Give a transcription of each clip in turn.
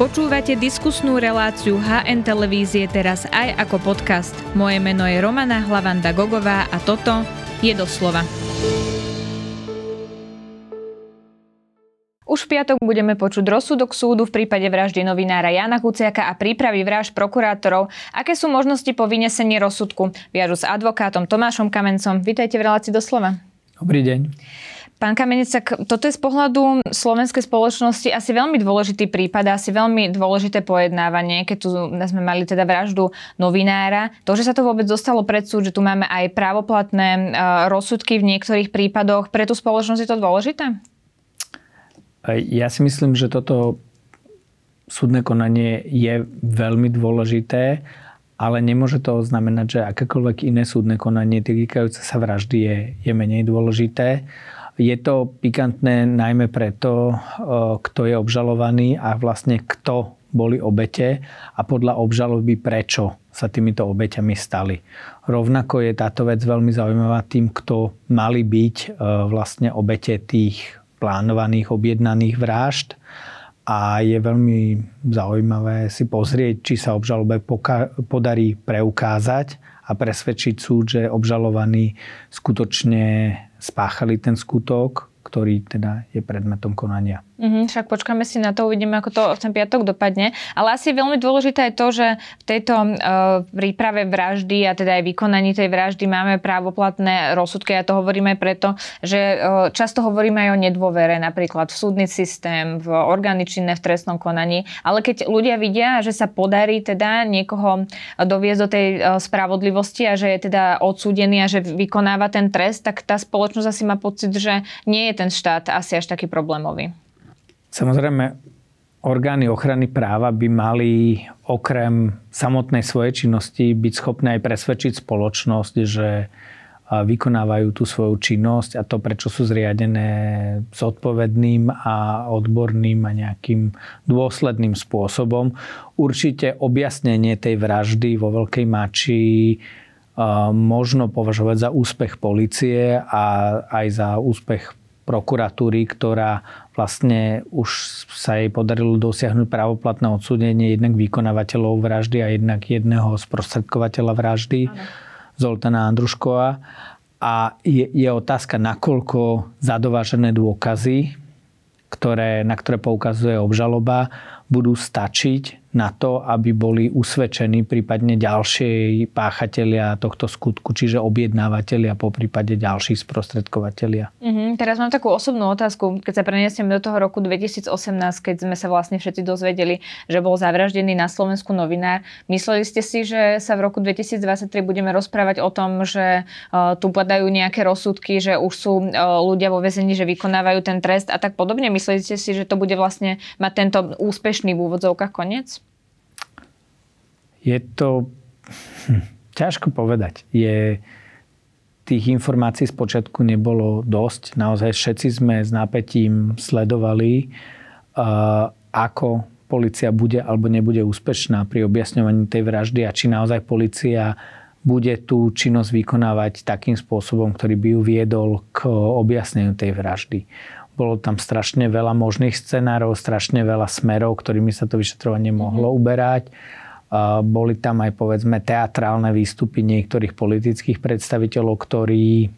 Počúvate diskusnú reláciu HN Televízie teraz aj ako podcast. Moje meno je Romana Hlavanda Gogová a toto je doslova. Už v piatok budeme počuť rozsudok súdu v prípade vraždy novinára Jana Kuciaka a prípravy vražd prokurátorov. Aké sú možnosti po vynesení rozsudku? Viažu s advokátom Tomášom Kamencom. Vítajte v relácii doslova. Dobrý deň. Pán Kamenicak, toto je z pohľadu slovenskej spoločnosti asi veľmi dôležitý prípad asi veľmi dôležité pojednávanie, keď tu sme mali teda vraždu novinára. To, že sa to vôbec dostalo pred súd, že tu máme aj právoplatné e, rozsudky v niektorých prípadoch, pre tú spoločnosť je to dôležité? Ja si myslím, že toto súdne konanie je veľmi dôležité, ale nemôže to znamenať, že akékoľvek iné súdne konanie týkajúce sa vraždy je, je menej dôležité. Je to pikantné najmä preto, kto je obžalovaný a vlastne kto boli obete a podľa obžaloby prečo sa týmito obeťami stali. Rovnako je táto vec veľmi zaujímavá tým, kto mali byť vlastne obete tých plánovaných, objednaných vražd a je veľmi zaujímavé si pozrieť, či sa obžalobe podarí preukázať a presvedčiť súd, že obžalovaní skutočne spáchali ten skutok, ktorý teda je predmetom konania. Mm-hmm, však počkáme si na to, uvidíme, ako to v ten piatok dopadne. Ale asi veľmi dôležité je to, že v tejto uh, príprave vraždy a teda aj vykonaní tej vraždy máme právoplatné rozsudky. Ja to hovorím aj preto, že uh, často hovoríme aj o nedôvere, napríklad v súdny systém, v orgány činné v trestnom konaní. Ale keď ľudia vidia, že sa podarí teda niekoho doviezť do tej uh, spravodlivosti a že je teda odsúdený a že vykonáva ten trest, tak tá spoločnosť asi má pocit, že nie je ten štát asi až taký problémový. Samozrejme, orgány ochrany práva by mali okrem samotnej svojej činnosti byť schopné aj presvedčiť spoločnosť, že vykonávajú tú svoju činnosť a to, prečo sú zriadené zodpovedným a odborným a nejakým dôsledným spôsobom. Určite objasnenie tej vraždy vo Veľkej Mači možno považovať za úspech policie a aj za úspech prokuratúry, ktorá vlastne už sa jej podarilo dosiahnuť právoplatné odsúdenie jednak vykonávateľov vraždy a jednak jedného sprostredkovateľa vraždy, ano. Zoltana Andruškova. A je, je otázka, nakoľko zadovážené dôkazy, ktoré, na ktoré poukazuje obžaloba, budú stačiť na to, aby boli usvedčení prípadne ďalšie páchatelia tohto skutku, čiže objednávateľia, po prípade ďalší sprostredkovateľia. Mm-hmm. Teraz mám takú osobnú otázku. Keď sa preniesiem do toho roku 2018, keď sme sa vlastne všetci dozvedeli, že bol zavraždený na Slovensku novinár, mysleli ste si, že sa v roku 2023 budeme rozprávať o tom, že uh, tu padajú nejaké rozsudky, že už sú uh, ľudia vo väzení, že vykonávajú ten trest a tak podobne? Mysleli ste si, že to bude vlastne mať tento úspešný v úvodzovkách koniec? Je to hm, ťažko povedať. Je, tých informácií z počiatku nebolo dosť. Naozaj všetci sme s nápetím sledovali, uh, ako policia bude alebo nebude úspešná pri objasňovaní tej vraždy a či naozaj policia bude tú činnosť vykonávať takým spôsobom, ktorý by ju viedol k objasneniu tej vraždy. Bolo tam strašne veľa možných scenárov, strašne veľa smerov, ktorými sa to vyšetrovanie mohlo mm-hmm. uberať boli tam aj povedzme teatrálne výstupy niektorých politických predstaviteľov, ktorí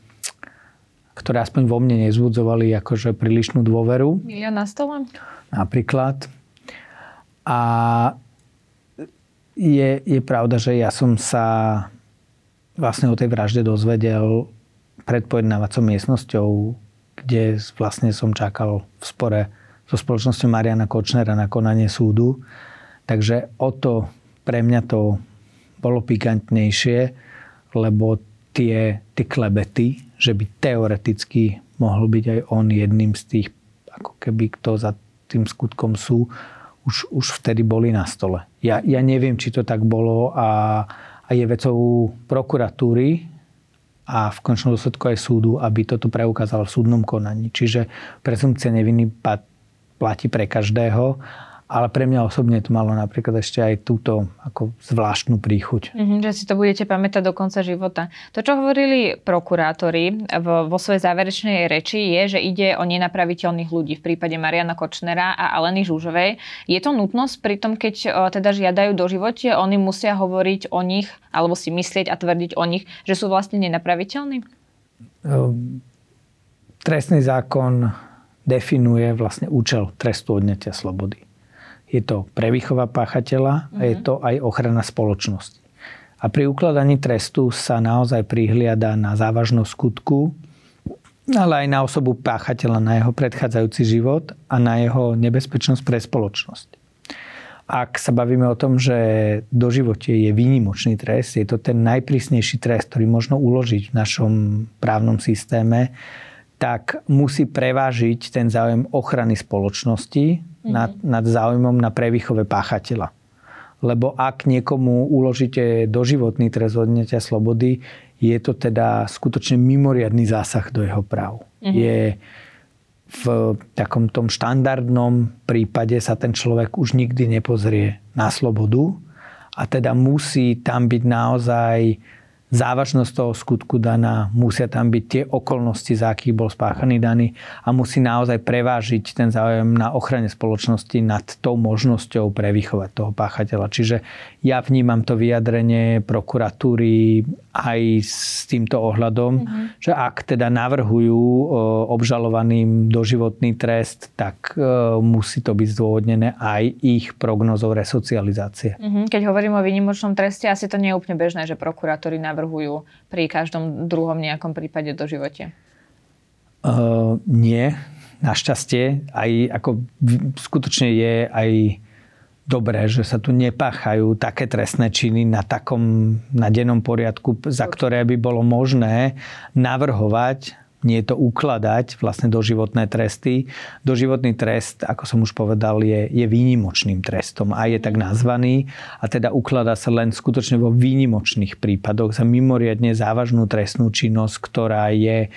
ktoré aspoň vo mne nezbudzovali akože prílišnú dôveru. Ja na stole? Napríklad. A je, je pravda, že ja som sa vlastne o tej vražde dozvedel pred pojednávacou miestnosťou, kde vlastne som čakal v spore so spoločnosťou Mariana Kočnera na konanie súdu. Takže o to pre mňa to bolo pikantnejšie, lebo tie, tie klebety, že by teoreticky mohol byť aj on jedným z tých, ako keby kto za tým skutkom sú, už, už vtedy boli na stole. Ja, ja neviem, či to tak bolo a, a je vecou prokuratúry a v končnom dôsledku aj súdu, aby toto preukázal v súdnom konaní. Čiže presumcia neviny platí pre každého ale pre mňa osobne to malo napríklad ešte aj túto ako zvláštnu príchuť. Mm-hmm, že si to budete pamätať do konca života. To, čo hovorili prokurátori vo, vo svojej záverečnej reči, je, že ide o nenapraviteľných ľudí. V prípade Mariana Kočnera a Aleny Žužovej. Je to nutnosť pri tom, keď o, teda žiadajú do živote, oni musia hovoriť o nich, alebo si myslieť a tvrdiť o nich, že sú vlastne nenapraviteľní? Um, trestný zákon definuje vlastne účel trestu odňatia slobody je to prevýchova páchateľa a je mhm. to aj ochrana spoločnosti. A pri ukladaní trestu sa naozaj prihliada na závažnosť skutku, ale aj na osobu páchateľa, na jeho predchádzajúci život a na jeho nebezpečnosť pre spoločnosť. Ak sa bavíme o tom, že do živote je výnimočný trest, je to ten najprísnejší trest, ktorý možno uložiť v našom právnom systéme, tak musí prevážiť ten záujem ochrany spoločnosti mm-hmm. nad, nad záujmom na prevýchove páchateľa. Lebo ak niekomu uložíte doživotný trest odňatia slobody, je to teda skutočne mimoriadný zásah do jeho práv. Mm-hmm. Je v takom tom štandardnom prípade sa ten človek už nikdy nepozrie na slobodu a teda musí tam byť naozaj závažnosť toho skutku daná, musia tam byť tie okolnosti, za akých bol spáchaný daný a musí naozaj prevážiť ten záujem na ochrane spoločnosti nad tou možnosťou prevychovať toho páchateľa. Čiže ja vnímam to vyjadrenie prokuratúry aj s týmto ohľadom, mm-hmm. že ak teda navrhujú obžalovaným doživotný trest, tak musí to byť zdôvodnené aj ich prognozou resocializácie. Mm-hmm. Keď hovorím o výnimočnom treste, asi to nie je úplne bežné, že prokurátori navrhujú pri každom druhom nejakom prípade do živote. Uh, nie, našťastie. Aj ako skutočne je aj dobré, že sa tu nepáchajú také trestné činy na takom na dennom poriadku, za ktoré by bolo možné navrhovať nie je to ukladať vlastne doživotné tresty. Doživotný trest, ako som už povedal, je, je výnimočným trestom a je tak nazvaný a teda ukladá sa len skutočne vo výnimočných prípadoch za mimoriadne závažnú trestnú činnosť, ktorá je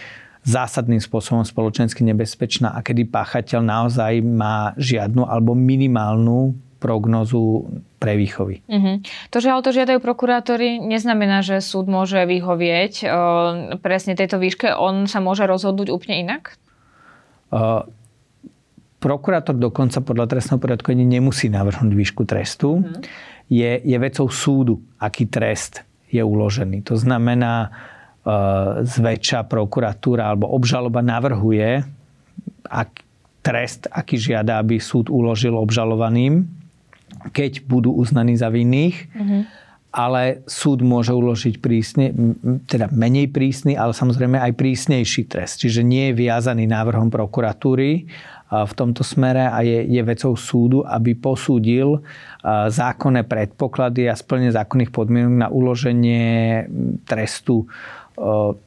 zásadným spôsobom spoločensky nebezpečná a kedy páchateľ naozaj má žiadnu alebo minimálnu prognozu pre výchovy. Uh-huh. To, že ale to žiadajú prokurátori, neznamená, že súd môže vyhovieť o, presne tejto výške. On sa môže rozhodnúť úplne inak? Uh, prokurátor dokonca podľa trestného poriadku nemusí navrhnúť výšku trestu. Uh-huh. Je, je vecou súdu, aký trest je uložený. To znamená, uh, zväčša prokuratúra alebo obžaloba navrhuje ak, trest, aký žiada, aby súd uložil obžalovaným keď budú uznaní za vinných. Mm-hmm. Ale súd môže uložiť prísne, teda menej prísny, ale samozrejme aj prísnejší trest. Čiže nie je viazaný návrhom prokuratúry v tomto smere a je, je vecou súdu, aby posúdil zákonné predpoklady a splne zákonných podmienok na uloženie trestu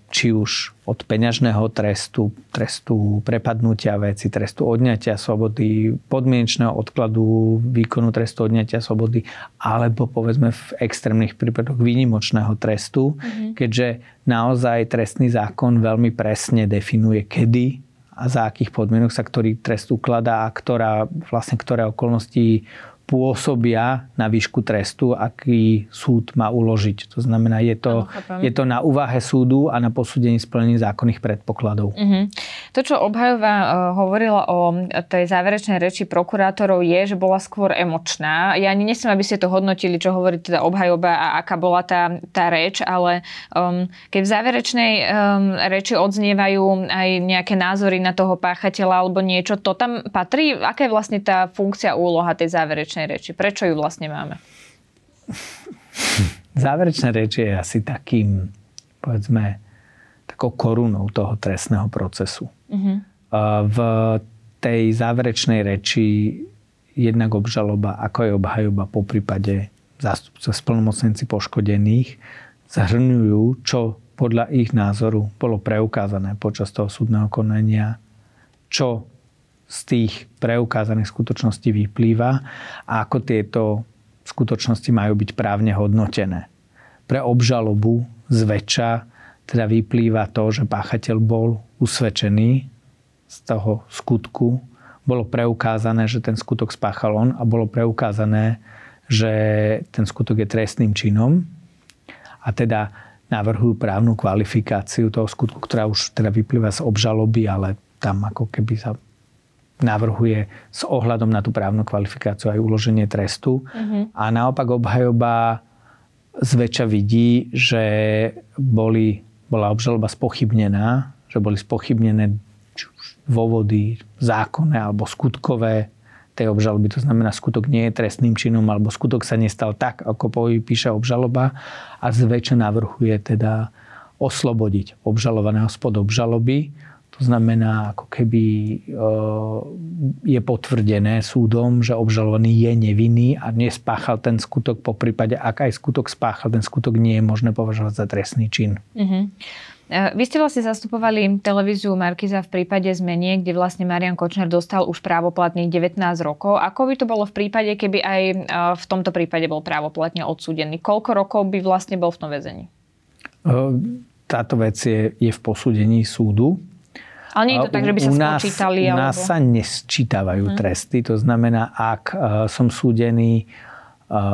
či už od peňažného trestu, trestu prepadnutia veci, trestu odňatia slobody, podmienečného odkladu výkonu trestu odňatia slobody, alebo povedzme v extrémnych prípadoch výnimočného trestu, mm-hmm. keďže naozaj trestný zákon veľmi presne definuje, kedy a za akých podmienok sa ktorý trest ukladá a ktorá, vlastne ktoré okolnosti pôsobia na výšku trestu, aký súd má uložiť. To znamená, je to, je to na úvahe súdu a na posúdení splnení zákonných predpokladov. Uh-huh. To, čo obhajová uh, hovorila o tej záverečnej reči prokurátorov, je, že bola skôr emočná. Ja ani nechcem, aby ste to hodnotili, čo hovorí teda obhajoba a aká bola tá, tá reč, ale um, keď v záverečnej um, reči odznievajú aj nejaké názory na toho páchateľa alebo niečo, to tam patrí? Aká je vlastne tá funkcia, úloha tej záverečnej záverečnej reči? Prečo ju vlastne máme? Záverečná reč je asi takým, povedzme, takou korunou toho trestného procesu. Uh-huh. V tej záverečnej reči jednak obžaloba, ako je obhajoba po prípade zástupcov splnomocnenci poškodených, zahrňujú, čo podľa ich názoru bolo preukázané počas toho súdneho konania, čo z tých preukázaných skutočností vyplýva a ako tieto skutočnosti majú byť právne hodnotené. Pre obžalobu zväčša teda vyplýva to, že páchateľ bol usvedčený z toho skutku, bolo preukázané, že ten skutok spáchal on a bolo preukázané, že ten skutok je trestným činom. A teda navrhujú právnu kvalifikáciu toho skutku, ktorá už teda vyplýva z obžaloby, ale tam ako keby sa navrhuje s ohľadom na tú právnu kvalifikáciu aj uloženie trestu. Uh-huh. A naopak obhajoba zväčša vidí, že boli, bola obžaloba spochybnená, že boli spochybnené dôvody zákonné alebo skutkové tej obžaloby. To znamená, skutok nie je trestným činom alebo skutok sa nestal tak, ako píše obžaloba a zväčša navrhuje teda oslobodiť obžalovaného spod obžaloby. To znamená, ako keby e, je potvrdené súdom, že obžalovaný je nevinný a nespáchal ten skutok, po prípade, ak aj skutok spáchal, ten skutok nie je možné považovať za trestný čin. Mm-hmm. Vy ste vlastne zastupovali televíziu Markiza v prípade zmenie, kde vlastne Marian Kočner dostal už právoplatných 19 rokov. Ako by to bolo v prípade, keby aj e, v tomto prípade bol právoplatne odsúdený? Koľko rokov by vlastne bol v tom väzení? Táto vec je, je v posúdení súdu. Ale nie je to tak, že by sa u nás, spočítali? U nás alebo... sa nesčítavajú hmm. tresty. To znamená, ak som súdený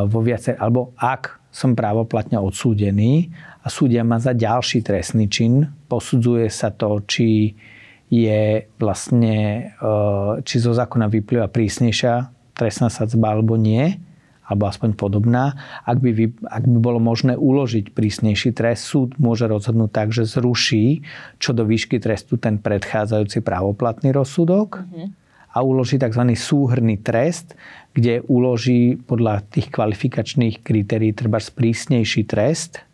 vo viacej, alebo ak som právoplatne odsúdený a súdia ma za ďalší trestný čin. Posudzuje sa to, či je vlastne, e, či zo zákona vyplýva prísnejšia trestná sadzba alebo nie, alebo aspoň podobná. Ak by, ak by bolo možné uložiť prísnejší trest, súd môže rozhodnúť tak, že zruší čo do výšky trestu ten predchádzajúci právoplatný rozsudok mm-hmm. a uloží tzv. súhrný trest, kde uloží podľa tých kvalifikačných kritérií treba prísnejší trest,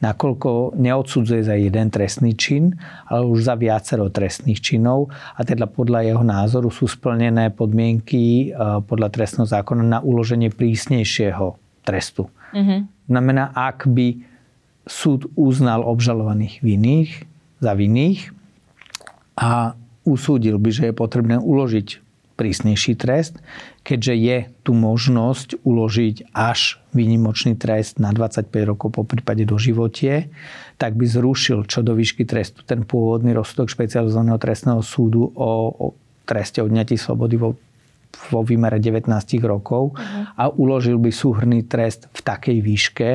nakoľko neodsudzuje za jeden trestný čin, ale už za viacero trestných činov a teda podľa jeho názoru sú splnené podmienky e, podľa trestného zákona na uloženie prísnejšieho trestu. Mm-hmm. Znamená, ak by súd uznal obžalovaných vinných za vinných a usúdil by, že je potrebné uložiť prísnejší trest, keďže je tu možnosť uložiť až výnimočný trest na 25 rokov po prípade do životie, tak by zrušil čo do výšky trestu ten pôvodný rozsudok špecializovaného trestného súdu o, o treste odňatí slobody vo, vo výmere 19 rokov uh-huh. a uložil by súhrný trest v takej výške,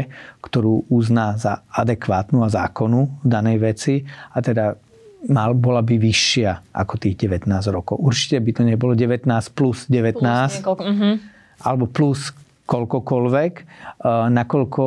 ktorú uzná za adekvátnu a zákonu v danej veci a teda mal, bola by vyššia ako tých 19 rokov. Určite by to nebolo 19 plus 19, plus uh-huh. alebo plus koľkokoľvek, uh, nakoľko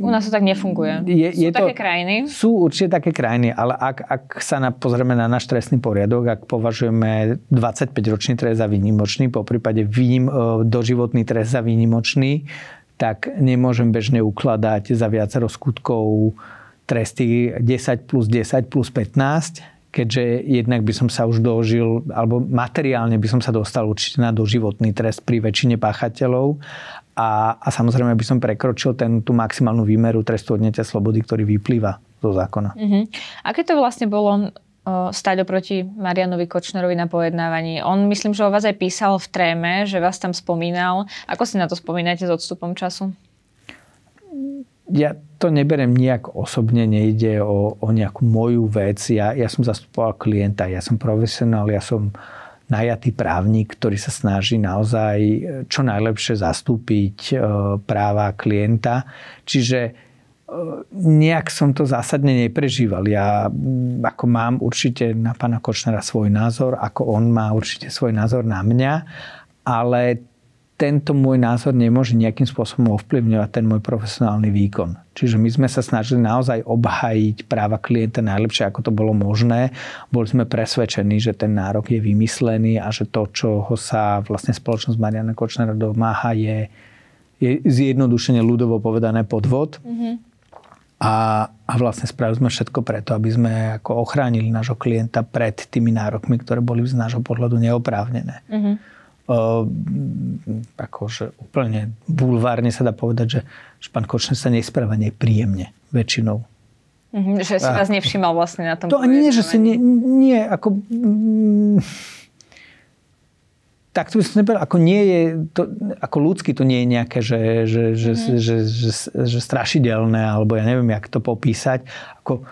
u nás to tak nefunguje. Je, sú je také to, krajiny? Sú určite také krajiny, ale ak, ak sa na, pozrieme na náš trestný poriadok, ak považujeme 25-ročný trest za výnimočný, po prípade výnim, uh, doživotný trest za výnimočný, tak nemôžem bežne ukladať za viacero skutkov tresty 10 plus 10 plus 15, keďže jednak by som sa už dožil, alebo materiálne by som sa dostal určite na doživotný trest pri väčšine páchateľov a, a samozrejme by som prekročil ten, tú maximálnu výmeru trestu odňatia slobody, ktorý vyplýva zo zákona. Uh-huh. Aké to vlastne bolo stať oproti Marianovi Kočnerovi na pojednávaní. On myslím, že o vás aj písal v tréme, že vás tam spomínal. Ako si na to spomínate s odstupom času? Ja to neberem nejak osobne, nejde o, o nejakú moju vec. Ja, ja som zastupoval klienta, ja som profesionál, ja som najatý právnik, ktorý sa snaží naozaj čo najlepšie zastúpiť e, práva klienta. Čiže e, nejak som to zásadne neprežíval. Ja ako mám určite na pána Kočnera svoj názor, ako on má určite svoj názor na mňa, ale tento môj názor nemôže nejakým spôsobom ovplyvňovať ten môj profesionálny výkon. Čiže my sme sa snažili naozaj obhajiť práva klienta najlepšie, ako to bolo možné. Boli sme presvedčení, že ten nárok je vymyslený a že to, čo ho sa vlastne spoločnosť Mariana Kočnera domáha, je, je zjednodušene ľudovo povedané podvod. Mm-hmm. A, a vlastne spravili sme všetko preto, aby sme ako ochránili nášho klienta pred tými nárokmi, ktoré boli z nášho pohľadu neoprávnené. Mm-hmm akože úplne bulvárne sa dá povedať, že, že pán Kočner sa nespráva nepríjemne väčšinou. Mm-hmm, že si vás nevšímal vlastne na tom. To ani nie, že si nie, nie ako... Mm, tak to by som nepovedal, ako nie je, to, ako ľudský to nie je nejaké, že, že, že, mm-hmm. že, že, že, že strašidelné, alebo ja neviem, jak to popísať. Ako,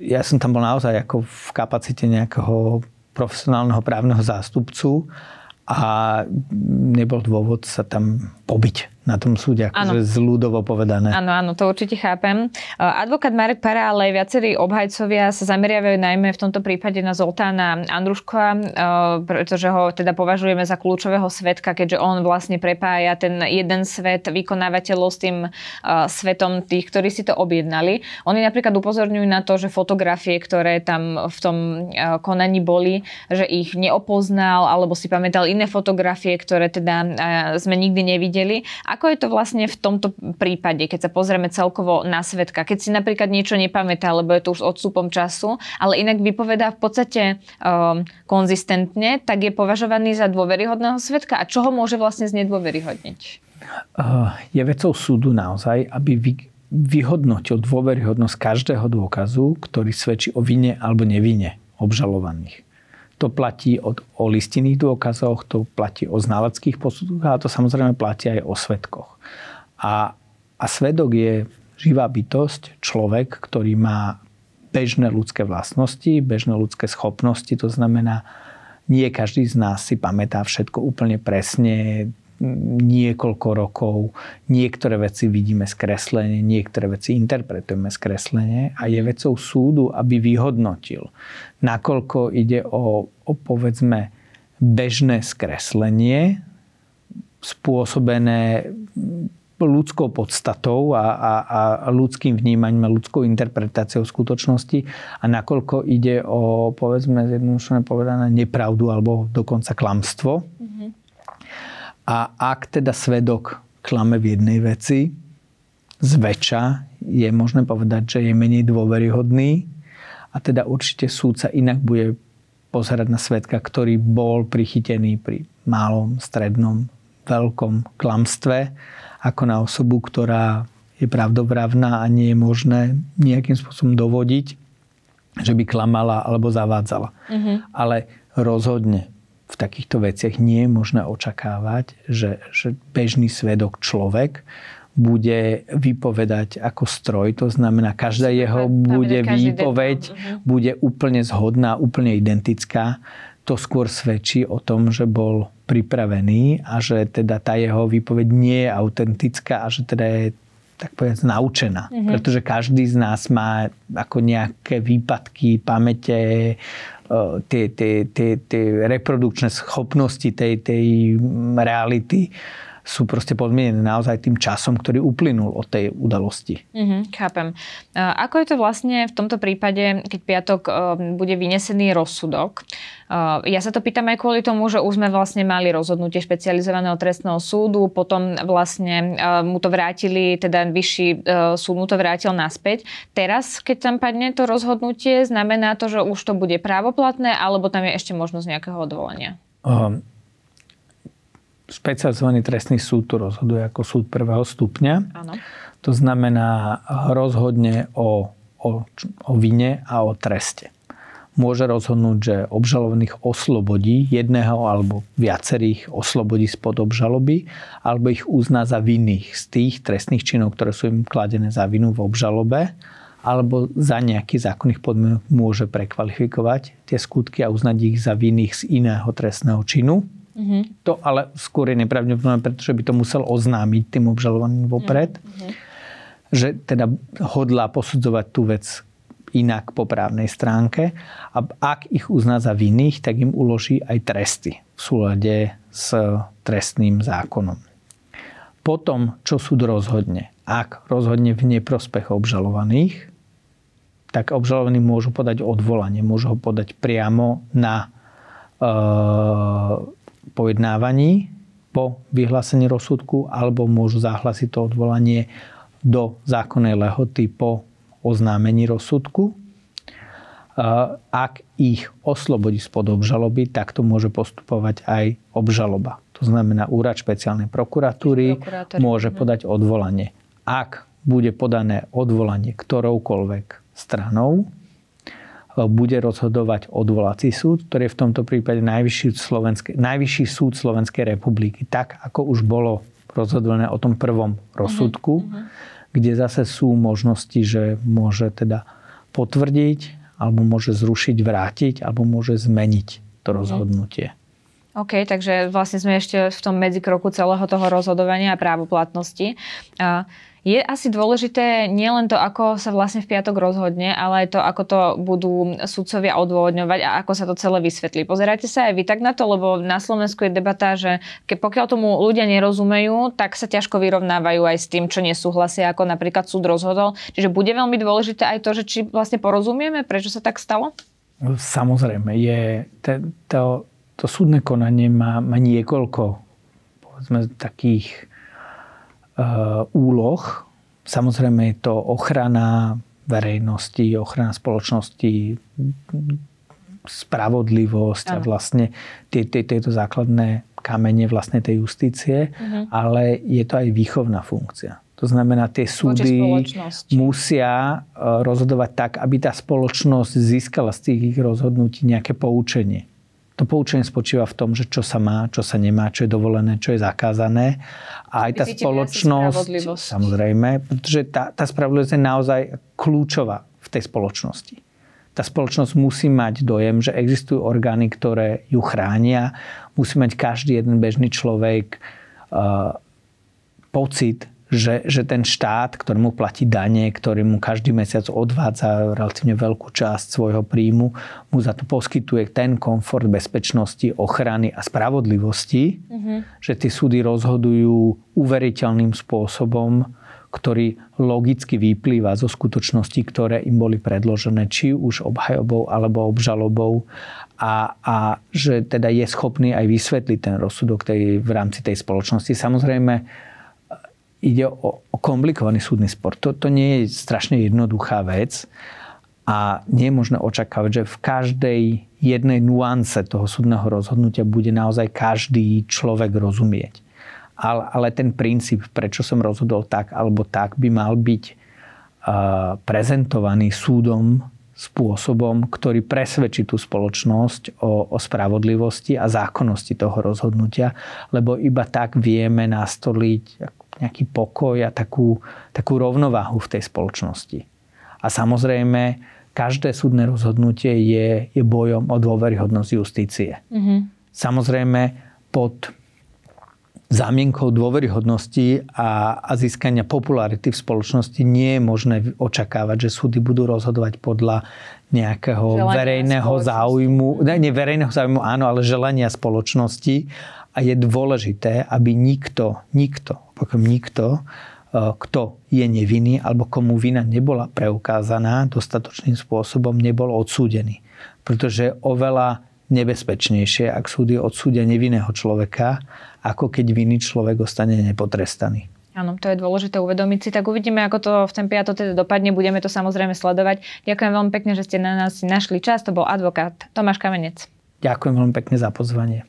ja som tam bol naozaj ako v kapacite nejakého profesionálneho právneho zástupcu a nebol dôvod sa tam pobiť na tom súde, akože zľudovo povedané. Áno, áno, to určite chápem. Advokát Marek Para, ale aj viacerí obhajcovia sa zameriavajú najmä v tomto prípade na Zoltána Andruška, pretože ho teda považujeme za kľúčového svetka, keďže on vlastne prepája ten jeden svet vykonávateľov s tým svetom tých, ktorí si to objednali. Oni napríklad upozorňujú na to, že fotografie, ktoré tam v tom konaní boli, že ich neopoznal, alebo si pamätal iné fotografie, ktoré teda sme nikdy nevideli. Ako je to vlastne v tomto prípade, keď sa pozrieme celkovo na svetka? Keď si napríklad niečo nepamätá, lebo je to už odstupom času, ale inak vypovedá v podstate um, konzistentne, tak je považovaný za dôveryhodného svetka. A čo ho môže vlastne znedôveryhodniť? Uh, je vecou súdu naozaj, aby vy, vyhodnotil dôveryhodnosť každého dôkazu, ktorý svedčí o vine alebo nevine obžalovaných. To platí od, o listinných dôkazoch, to platí o znaleckých posudkoch a to samozrejme platí aj o svetkoch. A, a svedok je živá bytosť, človek, ktorý má bežné ľudské vlastnosti, bežné ľudské schopnosti, to znamená, nie každý z nás si pamätá všetko úplne presne, niekoľko rokov. Niektoré veci vidíme skreslenie, niektoré veci interpretujeme skreslenie a je vecou súdu, aby vyhodnotil, nakoľko ide o, o povedzme bežné skreslenie spôsobené ľudskou podstatou a, a, a ľudským vnímaním a ľudskou interpretáciou skutočnosti a nakoľko ide o, povedzme, zjednodušené povedané, nepravdu alebo dokonca klamstvo. Mm-hmm. A ak teda svedok klame v jednej veci, zväčša je možné povedať, že je menej dôveryhodný a teda určite súd sa inak bude pozerať na svedka, ktorý bol prichytený pri malom, strednom, veľkom klamstve, ako na osobu, ktorá je pravdovravná a nie je možné nejakým spôsobom dovodiť, že by klamala alebo zavádzala. Mm-hmm. Ale rozhodne v takýchto veciach nie je možné očakávať, že, že bežný svedok človek bude vypovedať ako stroj. To znamená, každá jeho bude výpoveď uh-huh. bude úplne zhodná, úplne identická. To skôr svedčí o tom, že bol pripravený a že teda tá jeho výpoveď nie je autentická a že teda je tak povedať, naučená. Uh-huh. Pretože každý z nás má ako nejaké výpadky, pamäte, tie, tie, tie, tie reprodukčné schopnosti tej, tej reality sú proste podmienené naozaj tým časom, ktorý uplynul od tej udalosti. Mm-hmm, chápem. Ako je to vlastne v tomto prípade, keď piatok bude vynesený rozsudok? Ja sa to pýtam aj kvôli tomu, že už sme vlastne mali rozhodnutie špecializovaného trestného súdu, potom vlastne mu to vrátili, teda vyšší súd mu to vrátil naspäť. Teraz, keď tam padne to rozhodnutie, znamená to, že už to bude právoplatné, alebo tam je ešte možnosť nejakého odvolania? Um špecializovaný trestný súd tu rozhoduje ako súd prvého stupňa. Áno. To znamená rozhodne o, o, o vine a o treste. Môže rozhodnúť, že obžalovaných oslobodí jedného alebo viacerých oslobodí spod obžaloby alebo ich uzná za vinných z tých trestných činov, ktoré sú im kladené za vinu v obžalobe alebo za nejaký zákonných podmienok môže prekvalifikovať tie skutky a uznať ich za vinných z iného trestného činu Mm-hmm. To ale skôr je nepravdepodobné, pretože by to musel oznámiť tým obžalovaným vopred. Mm-hmm. Že teda hodlá posudzovať tú vec inak po právnej stránke. A ak ich uzná za vinných, tak im uloží aj tresty v súlade s trestným zákonom. Potom, čo súd rozhodne, ak rozhodne v neprospech obžalovaných, tak obžalovaní môžu podať odvolanie, môžu ho podať priamo na e, pojednávaní po vyhlásení rozsudku alebo môžu zahlasiť to odvolanie do zákonnej lehoty po oznámení rozsudku. Ak ich oslobodí spod obžaloby, tak to môže postupovať aj obžaloba. To znamená, úrad špeciálnej prokuratúry môže podať odvolanie. Ak bude podané odvolanie ktoroukoľvek stranou, bude rozhodovať odvolací súd, ktorý je v tomto prípade najvyšší, Slovenské, najvyšší súd Slovenskej republiky. Tak, ako už bolo rozhodované o tom prvom rozsudku, uh-huh. kde zase sú možnosti, že môže teda potvrdiť, alebo môže zrušiť, vrátiť, alebo môže zmeniť to rozhodnutie. OK, takže vlastne sme ešte v tom medzikroku celého toho rozhodovania a právoplatnosti. Je asi dôležité nielen to, ako sa vlastne v piatok rozhodne, ale aj to, ako to budú sudcovia odôvodňovať a ako sa to celé vysvetlí. Pozerajte sa aj vy tak na to, lebo na Slovensku je debata, že ke, pokiaľ tomu ľudia nerozumejú, tak sa ťažko vyrovnávajú aj s tým, čo nesúhlasia, ako napríklad súd rozhodol. Čiže bude veľmi dôležité aj to, že či vlastne porozumieme, prečo sa tak stalo? Samozrejme, je to, to súdne konanie má, má niekoľko povedzme, takých úloh. Samozrejme je to ochrana verejnosti, ochrana spoločnosti, spravodlivosť ano. a vlastne tie, tie, tieto základné kamene vlastne tej justície, uh-huh. ale je to aj výchovná funkcia. To znamená, tie súdy musia e, rozhodovať tak, aby tá spoločnosť získala z tých ich rozhodnutí nejaké poučenie. To poučenie spočíva v tom, že čo sa má, čo sa nemá, čo je dovolené, čo je zakázané. A aj tá spoločnosť, samozrejme, pretože tá, tá spravodlivosť je naozaj kľúčová v tej spoločnosti. Tá spoločnosť musí mať dojem, že existujú orgány, ktoré ju chránia. Musí mať každý jeden bežný človek uh, pocit, že, že ten štát, ktorému platí dane, ktorý mu každý mesiac odvádza relatívne veľkú časť svojho príjmu, mu za to poskytuje ten komfort bezpečnosti, ochrany a spravodlivosti, mm-hmm. že tie súdy rozhodujú uveriteľným spôsobom, ktorý logicky vyplýva zo skutočností, ktoré im boli predložené, či už obhajobou alebo obžalobou a, a že teda je schopný aj vysvetliť ten rozsudok tej, v rámci tej spoločnosti. Samozrejme, ide o, o komplikovaný súdny spor. To, nie je strašne jednoduchá vec a nie je možné očakávať, že v každej jednej nuance toho súdneho rozhodnutia bude naozaj každý človek rozumieť. Ale, ale ten princíp, prečo som rozhodol tak alebo tak, by mal byť uh, prezentovaný súdom spôsobom, ktorý presvedčí tú spoločnosť o, o spravodlivosti a zákonnosti toho rozhodnutia, lebo iba tak vieme nastoliť nejaký pokoj a takú, takú rovnováhu v tej spoločnosti. A samozrejme, každé súdne rozhodnutie je, je bojom o dôveryhodnosť justície. Mm-hmm. Samozrejme, pod zámienkou dôveryhodnosti a, a získania popularity v spoločnosti nie je možné očakávať, že súdy budú rozhodovať podľa nejakého želania verejného záujmu, ne, nie verejného záujmu, áno, ale želania spoločnosti. A je dôležité, aby nikto, nikto, pokiaľ nikto, e, kto je nevinný alebo komu vina nebola preukázaná dostatočným spôsobom, nebol odsúdený. Pretože oveľa nebezpečnejšie, ak súdy odsúdia nevinného človeka, ako keď vinný človek ostane nepotrestaný. Áno, to je dôležité uvedomiť si. Tak uvidíme, ako to v ten piatok teda dopadne. Budeme to samozrejme sledovať. Ďakujem veľmi pekne, že ste na nás našli čas. To bol advokát Tomáš Kamenec. Ďakujem veľmi pekne za pozvanie.